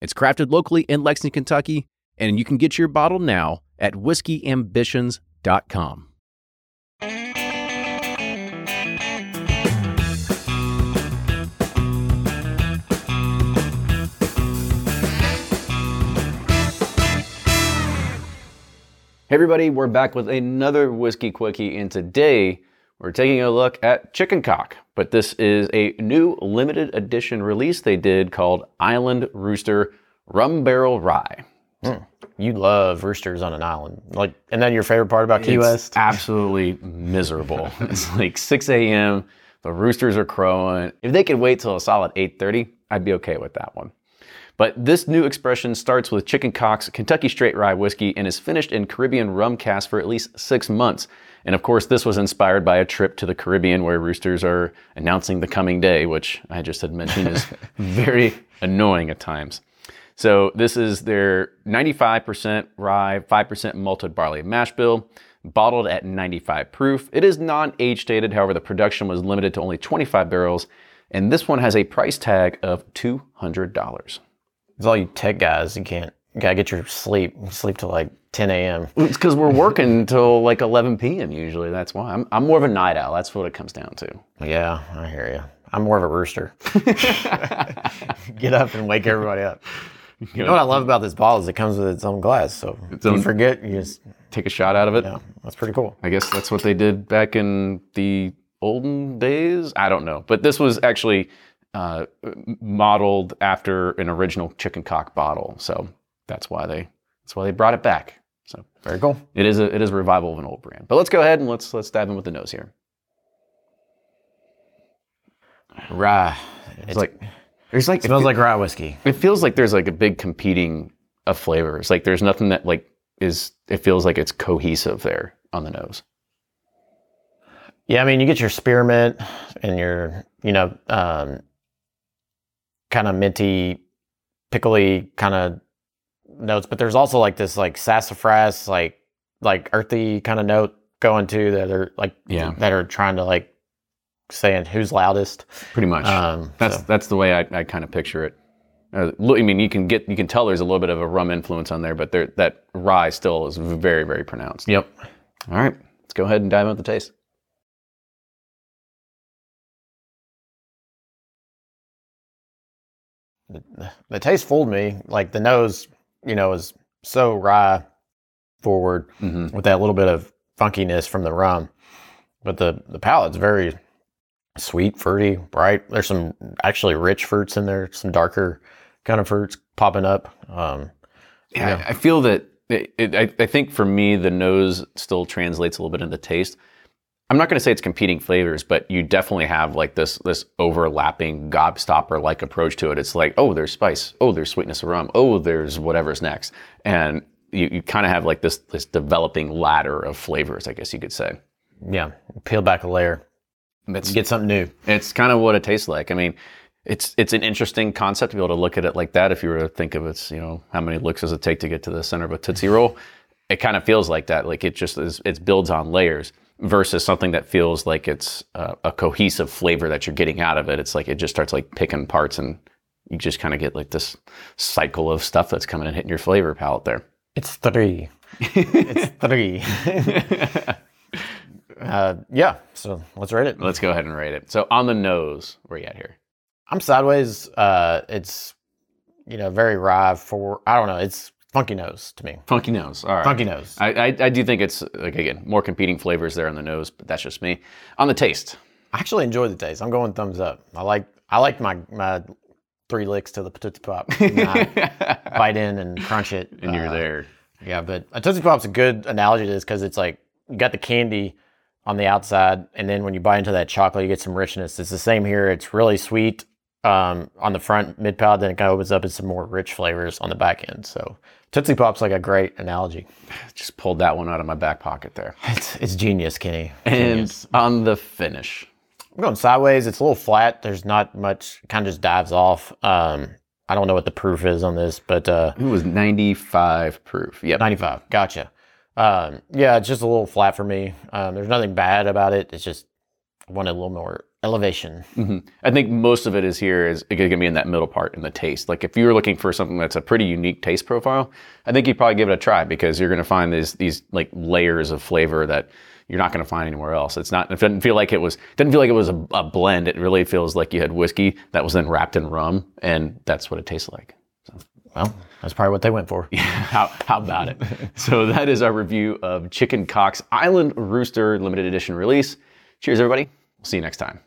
It's crafted locally in Lexington, Kentucky, and you can get your bottle now at whiskeyambitions.com. Hey everybody, we're back with another Whiskey Quickie, and today we're taking a look at Chicken Cock. But this is a new limited edition release they did called Island Rooster Rum Barrel Rye. Hmm. You love roosters on an island, like, and then your favorite part about Key West? absolutely miserable. it's like 6 a.m. The roosters are crowing. If they could wait till a solid 8:30, I'd be okay with that one. But this new expression starts with Chicken Cock's Kentucky Straight Rye whiskey and is finished in Caribbean rum cask for at least six months. And of course, this was inspired by a trip to the Caribbean where roosters are announcing the coming day, which I just had mentioned is very annoying at times. So this is their 95% rye, 5% malted barley mash bill, bottled at 95 proof. It is non-age stated, however, the production was limited to only 25 barrels, and this one has a price tag of $200. It's all you tech guys. You can't. You gotta get your sleep. You sleep till like 10 a.m. It's because we're working until like 11 p.m. usually. That's why I'm, I'm more of a night owl. That's what it comes down to. Yeah, I hear you. I'm more of a rooster. Get up and wake everybody up. You know what I love about this bottle is it comes with its own glass. So if own- you forget, you just Take a shot out of it. yeah, that's pretty cool. I guess that's what they did back in the olden days. I don't know, but this was actually uh, modeled after an original chicken cock bottle, so that's why they that's why they brought it back. So Very cool. it is a it is a revival of an old brand. But let's go ahead and let's let's dive in with the nose here. Rye. It's like there's like It smells like rye whiskey. it feels like there's like a big competing of flavors. Like there's nothing that like is it feels like it's cohesive there on the nose. Yeah, I mean, you get your spearmint and your, you know, um, kind of minty, pickly kind of notes, but there's also like this like sassafras, like like earthy kind of note going to that are like Yeah. that are trying to like saying who's loudest. Pretty much. Um, That's so- that's the way I, I kind of picture it. Uh, look, I mean, you can get you can tell there's a little bit of a rum influence on there, but there that rye still is very very pronounced. yep. All right, let's go ahead and dive into the taste. The, the taste fooled me. Like the nose, you know, is so rye forward Mhm. with that little bit of funkiness from the rum, but the the palate's very sweet, fruity, bright. There's some actually rich fruits in there, some darker kind of fruits popping up. Um, Yeah, I I feel that it, it, I, I think for me the nose still translates a little bit into taste. I'm not going to say it's competing flavors, but you definitely have like this this overlapping gobstopper like approach to it. It's like, oh, there's spice, oh, there's sweetness of rum, oh, there's whatever's next, and you, you kind of have like this this developing ladder of flavors, I guess you could say. yeah, peel back a layer, It's get something new. it's kind of what it tastes like. I mean, it's it's an interesting concept to be able to look at it like that. If you were to think of it's, you know, how many licks does it take to get to the center of a tootsie roll? It kind of feels like that. Like it just is, it builds on layers versus something that feels like it's uh, a cohesive flavor that you're getting out of it. It's like it just starts like picking parts and you just kind of get like this cycle of stuff that's coming and hitting your flavor palate there. It's three. it's three. uh, yeah, so let's rate it. Let's go ahead and rate it. So on the nose, where you at here? I'm sideways. Uh, it's you know very rye for I don't know. It's funky nose to me. Funky nose. All right. Funky nose. I, I, I do think it's like again more competing flavors there on the nose, but that's just me. On the taste, I actually enjoy the taste. I'm going thumbs up. I like I like my my three licks to the Tootsie Pop. Bite in and crunch it. and you're Uh, there. Yeah, but a Tootsie Pop's a good analogy to this because it's like you got the candy on the outside, and then when you bite into that chocolate, you get some richness. It's the same here. It's really sweet, um, on the front mid palate, then it kind of opens up into some more rich flavors on the back end. So Tootsie Pop's like a great analogy. Just pulled that one out of my back pocket there. It's, it's genius, Kenny. And on the finish, I'm going sideways. It's a little flat. There's not much. Kind of just dives off. Um, I don't know what the proof is on this, but uh, it was 95 proof. Yep. 95. Gotcha. Um, yeah, it's just a little flat for me. Um, there's nothing bad about it. It's just I wanted a little more elevation. hmm I think most of it is here is going to be in that middle part in the taste. Like if you were looking for something that's a pretty unique taste profile, I think you'd probably give it a try because you're going to find these these like layers of flavor that you're not going to find anywhere else. It's not. It doesn't feel like it was. Didn't feel like it was a, a blend. It really feels like you had whiskey that was then wrapped in rum, and that's what it tastes like. Well, that's probably what they went for. how, how about it? so that is our review of Chicken Cock's Island Rooster limited edition release. Cheers, everybody. We'll see you next time.